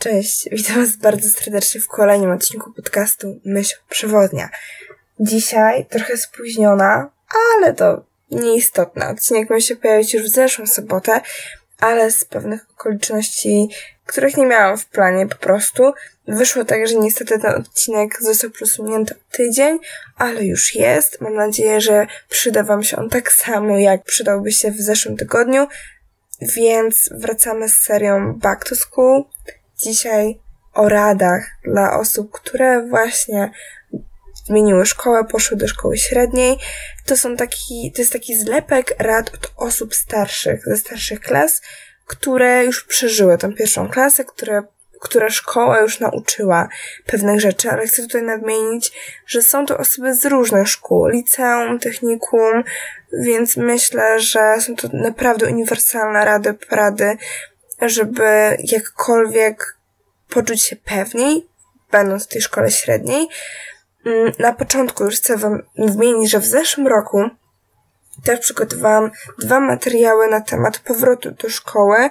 Cześć, witam Was bardzo serdecznie w kolejnym odcinku podcastu Myśl Przewodnia. Dzisiaj trochę spóźniona, ale to nieistotne. Odcinek miał się pojawić już w zeszłą sobotę, ale z pewnych okoliczności, których nie miałam w planie po prostu, wyszło tak, że niestety ten odcinek został przesunięty o tydzień, ale już jest. Mam nadzieję, że przyda Wam się on tak samo, jak przydałby się w zeszłym tygodniu. Więc wracamy z serią Back to School dzisiaj o radach dla osób, które właśnie zmieniły szkołę, poszły do szkoły średniej. To są taki, to jest taki zlepek rad od osób starszych, ze starszych klas, które już przeżyły tą pierwszą klasę, które, która szkoła już nauczyła pewnych rzeczy, ale chcę tutaj nadmienić, że są to osoby z różnych szkół, liceum, technikum, więc myślę, że są to naprawdę uniwersalne rady, porady, żeby jakkolwiek poczuć się pewniej, będąc w tej szkole średniej. Mm, na początku już chcę Wam wymienić, że w zeszłym roku też przygotowałam dwa materiały na temat powrotu do szkoły,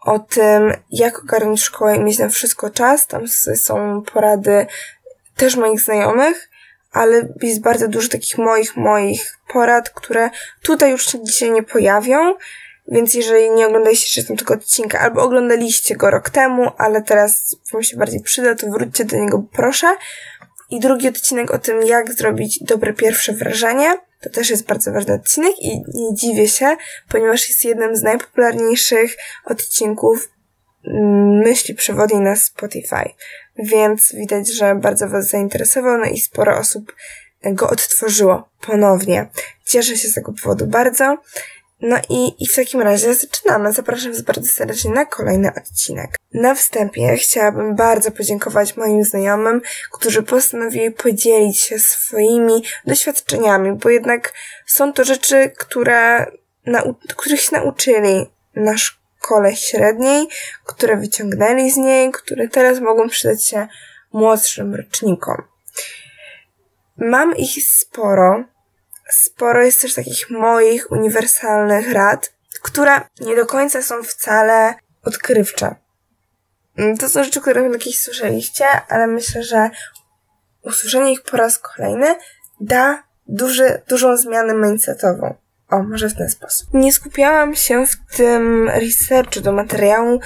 o tym, jak ogarnąć szkołę i mieć na wszystko czas. Tam są porady też moich znajomych, ale jest bardzo dużo takich moich, moich porad, które tutaj już się dzisiaj nie pojawią, więc jeżeli nie oglądaliście jeszcze tego odcinka, albo oglądaliście go rok temu, ale teraz wam się bardziej przyda, to wróćcie do niego, proszę. I drugi odcinek o tym, jak zrobić dobre pierwsze wrażenie. To też jest bardzo ważny odcinek i nie dziwię się, ponieważ jest jednym z najpopularniejszych odcinków mm, myśli przewodniej na Spotify. Więc widać, że bardzo Was zainteresował, no i sporo osób go odtworzyło ponownie. Cieszę się z tego powodu bardzo. No i, i w takim razie zaczynamy. Zapraszam Was bardzo serdecznie na kolejny odcinek. Na wstępie chciałabym bardzo podziękować moim znajomym, którzy postanowili podzielić się swoimi doświadczeniami, bo jednak są to rzeczy, które, nau- których się nauczyli na szkole średniej, które wyciągnęli z niej, które teraz mogą przydać się młodszym rocznikom. Mam ich sporo, sporo jest też takich moich uniwersalnych rad, które nie do końca są wcale odkrywcze. Mm, to są rzeczy, które jakieś słyszeliście, ale myślę, że usłyszenie ich po raz kolejny da duży, dużą zmianę mindsetową. O, może w ten sposób. Nie skupiałam się w tym researchu do materiału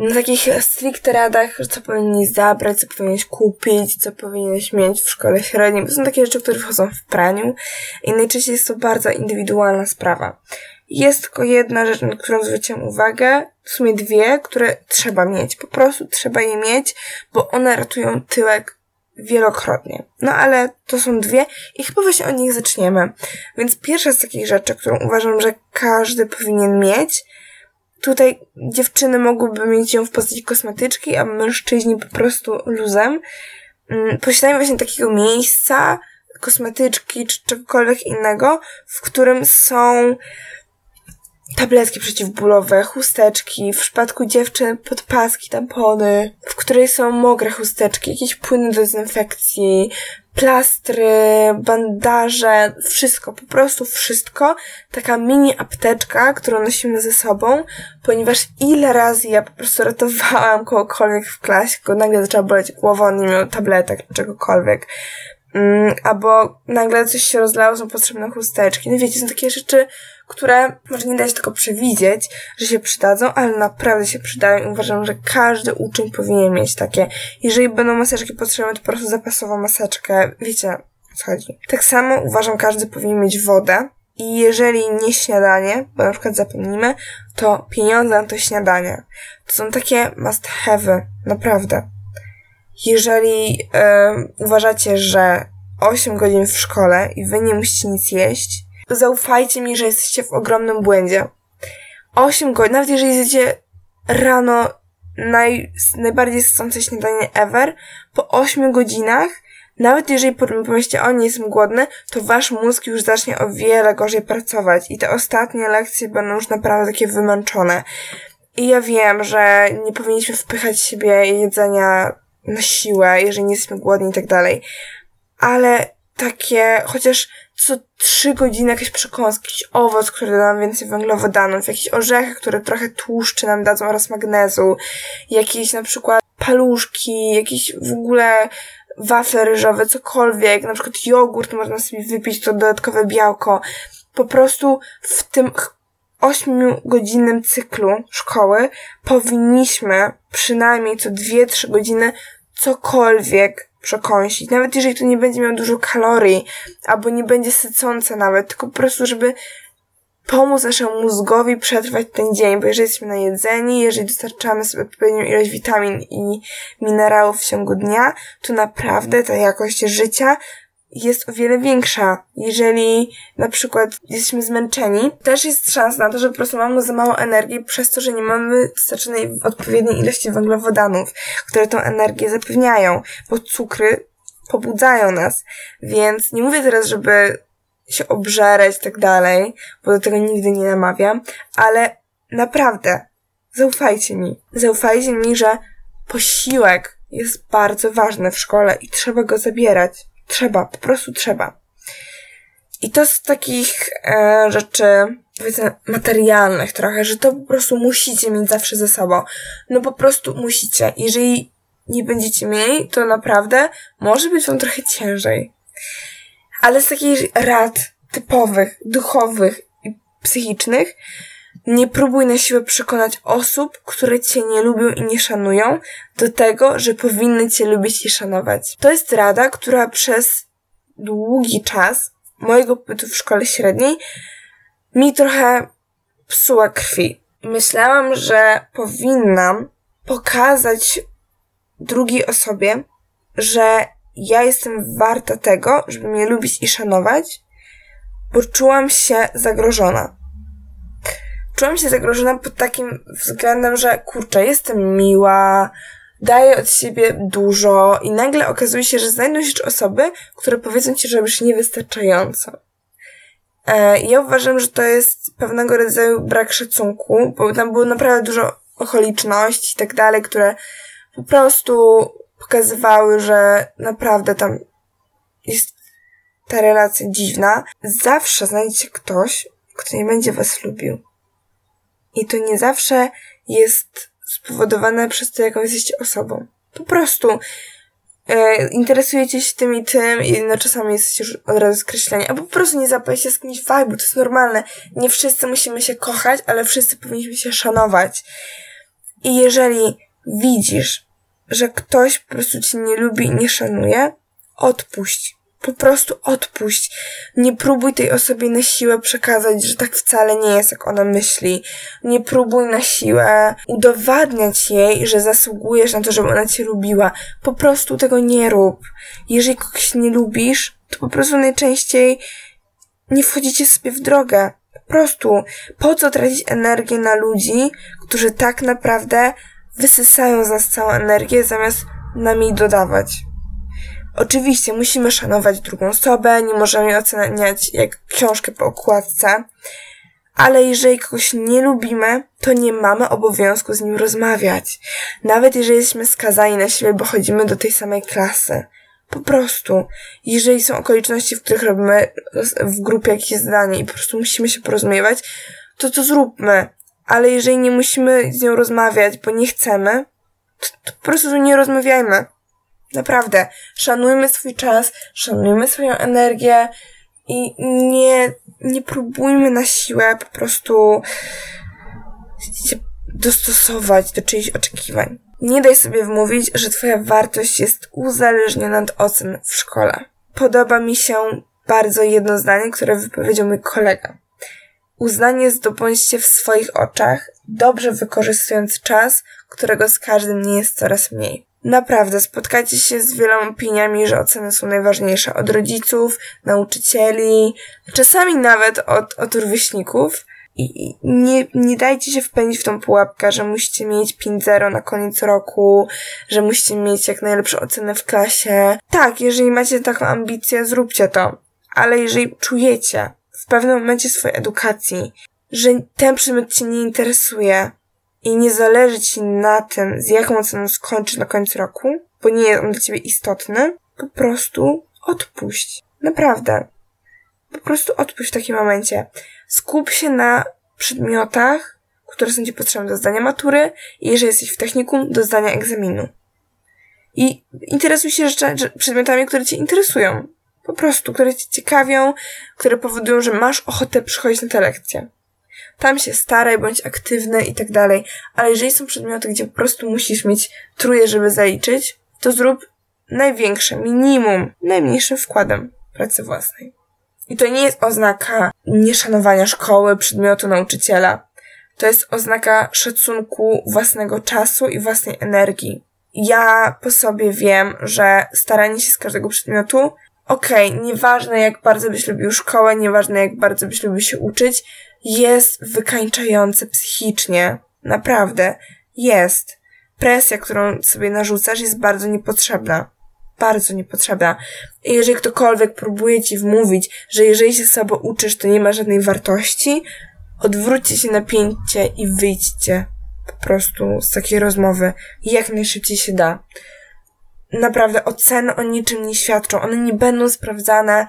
na takich stricte radach, co powinieneś zabrać, co powinieneś kupić, co powinieneś mieć w szkole średniej, bo są takie rzeczy, które wchodzą w praniu i najczęściej jest to bardzo indywidualna sprawa. Jest tylko jedna rzecz, na którą zwróciłam uwagę, w sumie dwie, które trzeba mieć. Po prostu trzeba je mieć, bo one ratują tyłek wielokrotnie. No ale to są dwie i chyba właśnie od nich zaczniemy. Więc pierwsza z takich rzeczy, którą uważam, że każdy powinien mieć, Tutaj dziewczyny mogłyby mieć ją w postaci kosmetyczki, a mężczyźni po prostu luzem. Mm, posiadanie właśnie takiego miejsca, kosmetyczki czy czegokolwiek innego, w którym są tabletki przeciwbólowe, chusteczki, w przypadku dziewczyn podpaski, tampony, w której są mokre chusteczki, jakieś płyny do dezynfekcji, plastry, bandaże, wszystko, po prostu wszystko. Taka mini apteczka, którą nosimy ze sobą, ponieważ ile razy ja po prostu ratowałam kogokolwiek w klasie, go nagle zaczęła boleć głowa, on nie miał tabletek, czegokolwiek. Mm, albo nagle coś się rozlało, są potrzebne chusteczki. No wiecie, są takie rzeczy, które może nie da się tylko przewidzieć, że się przydadzą, ale naprawdę się przydają i uważam, że każdy uczeń powinien mieć takie. Jeżeli będą maseczki potrzebne, to po prostu zapasową maseczkę. Wiecie, co chodzi. Tak samo uważam, każdy powinien mieć wodę. I jeżeli nie śniadanie, bo na przykład zapomnimy, to pieniądze na to śniadanie. To są takie must have'y, naprawdę. Jeżeli e, uważacie, że 8 godzin w szkole i wy nie musicie nic jeść, zaufajcie mi, że jesteście w ogromnym błędzie. 8 godzin, nawet jeżeli jesteście rano naj, najbardziej sycące śniadanie ever, po 8 godzinach, nawet jeżeli pomyślicie, o nie jestem głodny, to wasz mózg już zacznie o wiele gorzej pracować i te ostatnie lekcje będą już naprawdę takie wymęczone. I ja wiem, że nie powinniśmy wpychać siebie jedzenia na siłę, jeżeli nie jesteśmy głodni i tak dalej. Ale takie chociaż co trzy godziny jakieś przekąski, jakiś owoc, który da nam więcej węglowodanów, jakieś orzechy, które trochę tłuszczy nam dadzą oraz magnezu, jakieś na przykład paluszki, jakieś w ogóle wafle ryżowe, cokolwiek, na przykład jogurt można sobie wypić, to dodatkowe białko. Po prostu w tym ośmiogodzinnym cyklu szkoły powinniśmy przynajmniej co dwie, trzy godziny cokolwiek przekąsić. Nawet jeżeli to nie będzie miał dużo kalorii, albo nie będzie sycące nawet, tylko po prostu, żeby pomóc naszemu mózgowi przetrwać ten dzień, bo jeżeli jesteśmy najedzeni, jeżeli dostarczamy sobie odpowiednią ilość witamin i minerałów w ciągu dnia, to naprawdę ta jakość życia jest o wiele większa. Jeżeli na przykład jesteśmy zmęczeni, też jest szansa na to, że po prostu mamy za mało energii przez to, że nie mamy dostarczonej odpowiedniej ilości węglowodanów, które tą energię zapewniają, bo cukry pobudzają nas. Więc nie mówię teraz, żeby się obżerać i tak dalej, bo do tego nigdy nie namawiam, ale naprawdę, zaufajcie mi. Zaufajcie mi, że posiłek jest bardzo ważny w szkole i trzeba go zabierać. Trzeba, po prostu trzeba. I to z takich e, rzeczy, powiedzmy, materialnych trochę, że to po prostu musicie mieć zawsze ze sobą. No po prostu musicie. Jeżeli nie będziecie mieli, to naprawdę może być wam trochę ciężej. Ale z takich rad typowych, duchowych i psychicznych, nie próbuj na siłę przekonać osób, które cię nie lubią i nie szanują, do tego, że powinny cię lubić i szanować. To jest rada, która przez długi czas mojego pobytu w szkole średniej mi trochę psuła krwi. Myślałam, że powinnam pokazać drugiej osobie, że ja jestem warta tego, żeby mnie lubić i szanować, bo czułam się zagrożona. Czułam się zagrożona pod takim względem, że kurczę, jestem miła, daję od siebie dużo i nagle okazuje się, że znajdą się osoby, które powiedzą ci, że robisz niewystarczająco. E, ja uważam, że to jest pewnego rodzaju brak szacunku, bo tam było naprawdę dużo okoliczności i tak dalej, które po prostu pokazywały, że naprawdę tam jest ta relacja dziwna. Zawsze znajdzie się ktoś, kto nie będzie was lubił. I to nie zawsze jest spowodowane przez to, jaką jesteście osobą. Po prostu e, interesujecie się tym i tym i no czasami jesteście już od razu skreśleni, albo po prostu nie zapajcie z kimś vibe, to jest normalne. Nie wszyscy musimy się kochać, ale wszyscy powinniśmy się szanować. I jeżeli widzisz, że ktoś po prostu cię nie lubi i nie szanuje, odpuść. Po prostu odpuść. Nie próbuj tej osobie na siłę przekazać, że tak wcale nie jest, jak ona myśli. Nie próbuj na siłę udowadniać jej, że zasługujesz na to, żeby ona cię lubiła. Po prostu tego nie rób. Jeżeli kogoś nie lubisz, to po prostu najczęściej nie wchodzicie sobie w drogę. Po prostu. Po co tracić energię na ludzi, którzy tak naprawdę wysysają z nas całą energię, zamiast nam jej dodawać? Oczywiście musimy szanować drugą osobę, nie możemy oceniać jak książkę po okładce, ale jeżeli kogoś nie lubimy, to nie mamy obowiązku z nim rozmawiać. Nawet jeżeli jesteśmy skazani na siebie, bo chodzimy do tej samej klasy. Po prostu, jeżeli są okoliczności, w których robimy w grupie jakieś zadanie i po prostu musimy się porozumiewać, to to zróbmy. Ale jeżeli nie musimy z nią rozmawiać, bo nie chcemy, to, to po prostu nie rozmawiajmy. Naprawdę, szanujmy swój czas, szanujmy swoją energię i nie, nie próbujmy na siłę po prostu się dostosować do czyichś oczekiwań. Nie daj sobie wmówić, że twoja wartość jest uzależniona od ocen w szkole. Podoba mi się bardzo jedno zdanie, które wypowiedział mój kolega. Uznanie zdobądźcie w swoich oczach, dobrze wykorzystując czas, którego z każdym nie jest coraz mniej. Naprawdę, spotkacie się z wieloma opiniami, że oceny są najważniejsze od rodziców, nauczycieli, czasami nawet od, od rówieśników. I nie, nie dajcie się wpędzić w tą pułapkę, że musicie mieć 5-0 na koniec roku, że musicie mieć jak najlepsze oceny w klasie. Tak, jeżeli macie taką ambicję, zróbcie to. Ale jeżeli czujecie w pewnym momencie swojej edukacji, że ten przedmiot cię nie interesuje, i nie zależy ci na tym, z jaką oceną skończysz na końcu roku, bo nie jest on dla ciebie istotny, po prostu odpuść. Naprawdę. po prostu odpuść w takim momencie. Skup się na przedmiotach, które są Ci potrzebne do zdania matury i jeżeli jesteś w technikum, do zdania egzaminu. I interesuj się przedmiotami, które Cię interesują. Po prostu, które Cię ciekawią, które powodują, że masz ochotę przychodzić na te lekcje. Tam się staraj, bądź aktywny i tak dalej. Ale jeżeli są przedmioty, gdzie po prostu musisz mieć truje, żeby zaliczyć, to zrób największe, minimum, najmniejszym wkładem pracy własnej. I to nie jest oznaka nieszanowania szkoły, przedmiotu, nauczyciela. To jest oznaka szacunku własnego czasu i własnej energii. Ja po sobie wiem, że staranie się z każdego przedmiotu, okej, okay, nieważne jak bardzo byś lubił szkołę, nieważne jak bardzo byś lubił się uczyć, jest wykańczające psychicznie. Naprawdę. Jest. Presja, którą sobie narzucasz, jest bardzo niepotrzebna. Bardzo niepotrzebna. I jeżeli ktokolwiek próbuje ci wmówić, że jeżeli się sobie uczysz, to nie ma żadnej wartości, odwróćcie się napięcie i wyjdźcie po prostu z takiej rozmowy jak najszybciej się da. Naprawdę oceny o niczym nie świadczą. One nie będą sprawdzane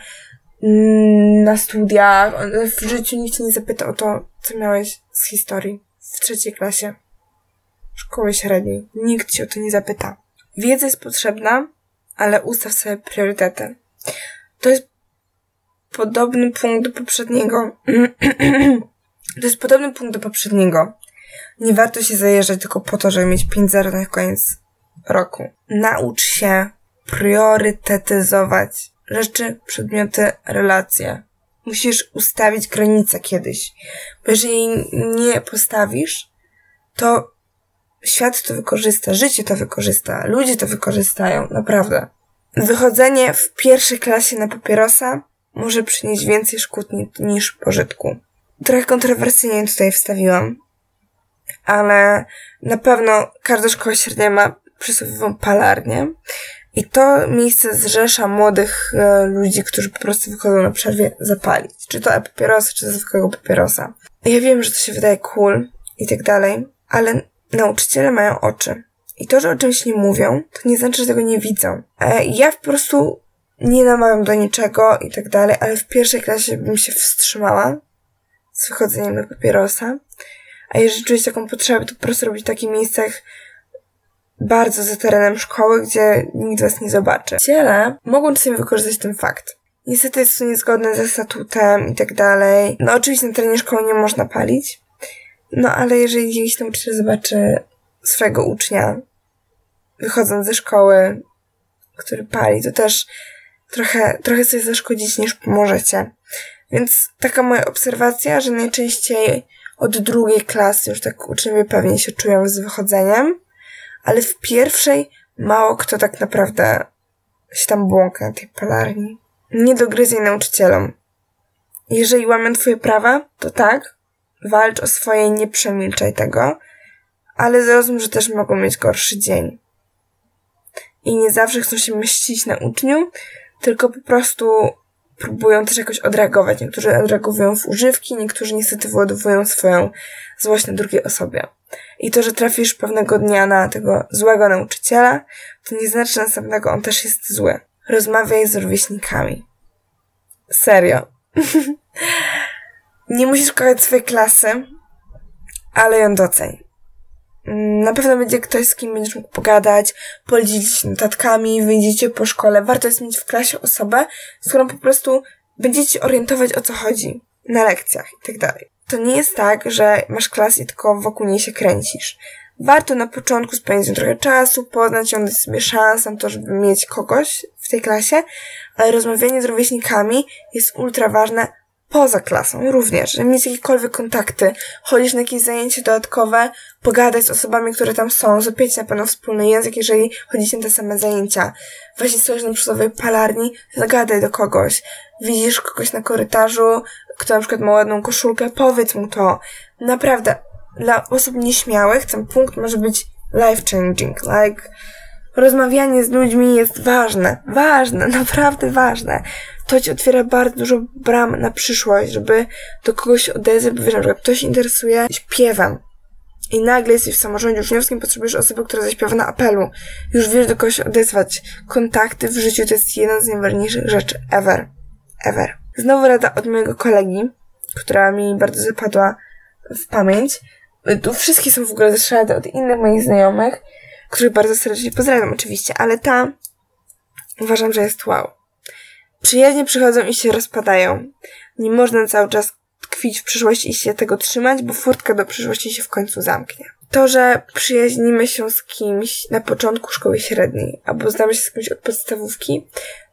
na studiach. W życiu nikt nie zapyta o to, co miałeś z historii w trzeciej klasie szkoły średniej. Nikt ci o to nie zapyta. Wiedza jest potrzebna, ale ustaw sobie priorytety. To jest podobny punkt do poprzedniego. to jest podobny punkt do poprzedniego. Nie warto się zajeżdżać tylko po to, żeby mieć 5-0 na koniec roku. Naucz się priorytetyzować rzeczy, przedmioty, relacje. Musisz ustawić granice kiedyś. Bo jeżeli nie postawisz, to świat to wykorzysta, życie to wykorzysta, ludzie to wykorzystają, naprawdę. Wychodzenie w pierwszej klasie na papierosa może przynieść więcej szkód niż pożytku. Trochę kontrowersyjnie tutaj wstawiłam, ale na pewno każda szkoła średnia ma przysłowiową palarnię i to miejsce zrzesza młodych e, ludzi, którzy po prostu wychodzą na przerwie zapalić. Czy to papierosa, czy zwykłego papierosa. Ja wiem, że to się wydaje cool i tak dalej, ale nauczyciele mają oczy. I to, że o czymś nie mówią, to nie znaczy, że tego nie widzą. E, ja po prostu nie namawiam do niczego i tak dalej, ale w pierwszej klasie bym się wstrzymała z wychodzeniem na papierosa. A jeżeli czujesz taką potrzebę, to po prostu robić w takich miejscach bardzo za terenem szkoły, gdzie nikt was nie zobaczy. Ciele mogą czasami wykorzystać ten fakt. Niestety jest to niezgodne ze statutem i tak dalej. No oczywiście na terenie szkoły nie można palić, no ale jeżeli jakiś nauczyciel zobaczy swojego ucznia wychodząc ze szkoły, który pali, to też trochę, trochę sobie zaszkodzić niż pomożecie. Więc taka moja obserwacja, że najczęściej od drugiej klasy już tak uczniowie pewnie się czują z wychodzeniem, ale w pierwszej mało kto tak naprawdę się tam błąka na tej palarni. Nie dogryzaj nauczycielom. Jeżeli łamią twoje prawa, to tak, walcz o swoje nie przemilczaj tego, ale zrozum, że też mogą mieć gorszy dzień. I nie zawsze chcą się mścić na uczniu, tylko po prostu próbują też jakoś odreagować. Niektórzy odreagowują w używki, niektórzy niestety wyładowują swoją złość na drugiej osobie. I to, że trafisz pewnego dnia na tego złego nauczyciela, to nie znaczy, że następnego on też jest zły. Rozmawiaj z rówieśnikami. Serio. nie musisz kochać swojej klasy, ale ją doceń. Na pewno będzie ktoś, z kim będziesz mógł pogadać, podzielić się notatkami, wyjdziecie po szkole. Warto jest mieć w klasie osobę, z którą po prostu będziecie orientować o co chodzi na lekcjach i tak dalej. To nie jest tak, że masz klasę i tylko wokół niej się kręcisz. Warto na początku spędzić trochę czasu, poznać ją, dać sobie szansę na to, żeby mieć kogoś w tej klasie, ale rozmawianie z rówieśnikami jest ultra ważne, poza klasą również, żeby mieć jakiekolwiek kontakty, chodzić na jakieś zajęcia dodatkowe, pogadać z osobami, które tam są, zapieć na pewno wspólny język, jeżeli chodzicie na te same zajęcia. Właśnie stoisz na przykładowej palarni, zagadaj do kogoś. Widzisz kogoś na korytarzu, kto na przykład ma ładną koszulkę, powiedz mu to. Naprawdę, dla osób nieśmiałych ten punkt może być life changing, like rozmawianie z ludźmi jest ważne. Ważne, naprawdę ważne to ci otwiera bardzo dużo bram na przyszłość, żeby do kogoś odezwać, wiesz, na przykład ktoś interesuje śpiewem i nagle jesteś w samorządzie uczniowskim, potrzebujesz osoby, która zaśpiewa na apelu. Już wiesz do kogoś odezwać. Kontakty w życiu to jest jedna z najważniejszych rzeczy ever. Ever. Znowu rada od mojego kolegi, która mi bardzo zapadła w pamięć. Tu wszystkie są w ogóle też rady od innych moich znajomych, których bardzo serdecznie pozdrawiam oczywiście, ale ta uważam, że jest wow. Przyjaźnie przychodzą i się rozpadają. Nie można cały czas tkwić w przyszłości i się tego trzymać, bo furtka do przyszłości się w końcu zamknie. To, że przyjaźnimy się z kimś na początku szkoły średniej, albo znamy się z kimś od podstawówki,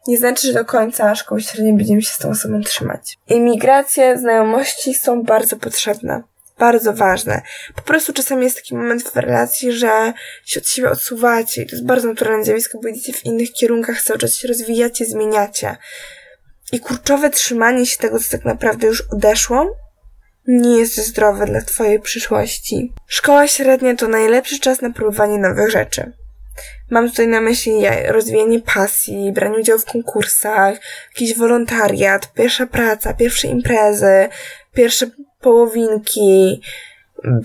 nie znaczy, że do końca szkoły średniej będziemy się z tą osobą trzymać. Imigracje, znajomości są bardzo potrzebne bardzo ważne. Po prostu czasami jest taki moment w relacji, że się od siebie odsuwacie i to jest bardzo naturalne zjawisko, bo idziecie w innych kierunkach, cały czas się rozwijacie, zmieniacie. I kurczowe trzymanie się tego, co tak naprawdę już odeszło, nie jest zdrowe dla Twojej przyszłości. Szkoła średnia to najlepszy czas na próbowanie nowych rzeczy. Mam tutaj na myśli rozwijanie pasji, branie udziału w konkursach, jakiś wolontariat, pierwsza praca, pierwsze imprezy, pierwsze połowinki,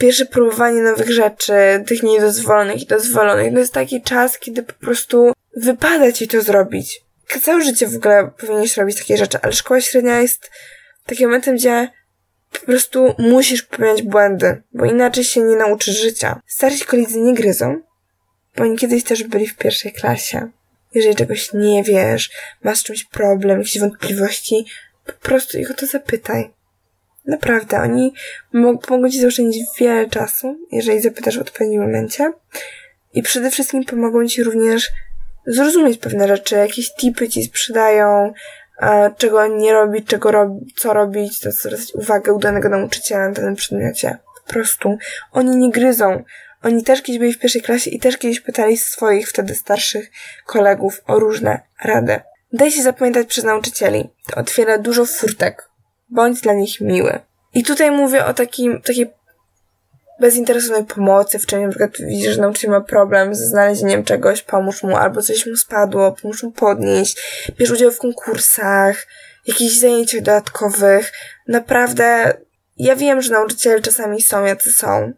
pierwsze próbowanie nowych rzeczy, tych niedozwolonych i dozwolonych. To jest taki czas, kiedy po prostu wypada ci to zrobić. Całe życie w ogóle powinieneś robić takie rzeczy, ale szkoła średnia jest takim momentem, gdzie po prostu musisz popełniać błędy, bo inaczej się nie nauczysz życia. Starsi koledzy nie gryzą, bo oni kiedyś też byli w pierwszej klasie. Jeżeli czegoś nie wiesz, masz czymś problem, jakieś wątpliwości, po prostu ich o to zapytaj. Naprawdę, oni mogą ci zaoszczędzić wiele czasu, jeżeli zapytasz w odpowiednim momencie. I przede wszystkim pomogą ci również zrozumieć pewne rzeczy, jakieś tipy ci sprzedają, czego nie robić, czego robi, co robić, to zwracać uwagę u danego nauczyciela na danym przedmiocie. Po prostu. Oni nie gryzą. Oni też kiedyś byli w pierwszej klasie i też kiedyś pytali swoich wtedy starszych kolegów o różne rady. Daj się zapamiętać przez nauczycieli. To otwiera dużo furtek bądź dla nich miły. I tutaj mówię o takim, takiej bezinteresownej pomocy, w czym na przykład widzisz, że nauczyciel ma problem ze znalezieniem czegoś, pomóż mu, albo coś mu spadło, pomóż mu podnieść, bierz udział w konkursach, jakichś zajęciach dodatkowych. Naprawdę, ja wiem, że nauczyciele czasami są jacy są,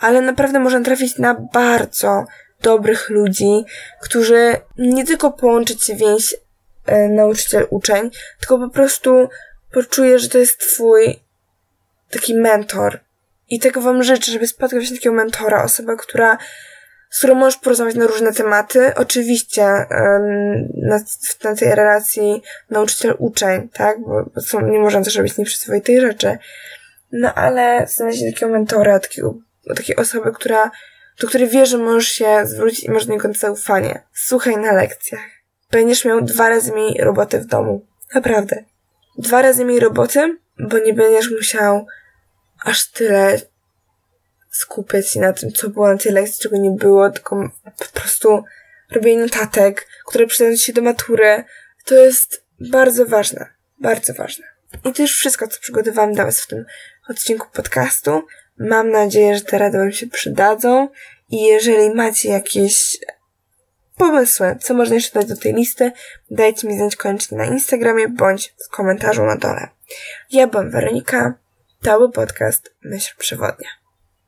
ale naprawdę można trafić na bardzo dobrych ludzi, którzy nie tylko połączyć się więź e, nauczyciel-uczeń, tylko po prostu poczujesz, że to jest twój taki mentor. I tego wam życzę, żeby spotkać się takiego mentora, osoba, która, z którą możesz porozmawiać na różne tematy. Oczywiście na, na tej relacji nauczyciel-uczeń, tak? Bo, bo są, nie można też robić nieprzyzwoitej rzeczy. No ale znaleźć takiego mentora, takiego, takiej osoby, która, do której wiesz, że możesz się zwrócić i masz do niego zaufanie. Słuchaj na lekcjach. Będziesz miał dwa razy mniej roboty w domu. Naprawdę dwa razy mniej roboty, bo nie będziesz musiał aż tyle skupiać się na tym, co było na tej lekcji, czego nie było, tylko po prostu robienie notatek, które przydadzą się do matury. To jest bardzo ważne. Bardzo ważne. I to już wszystko, co przygotowałam dla Was w tym odcinku podcastu. Mam nadzieję, że te rady Wam się przydadzą i jeżeli macie jakieś pomysły, co można jeszcze dać do tej listy, dajcie mi znać koniecznie na Instagramie bądź w komentarzu na dole. Ja byłam Weronika, to był podcast Myśl Przewodnia.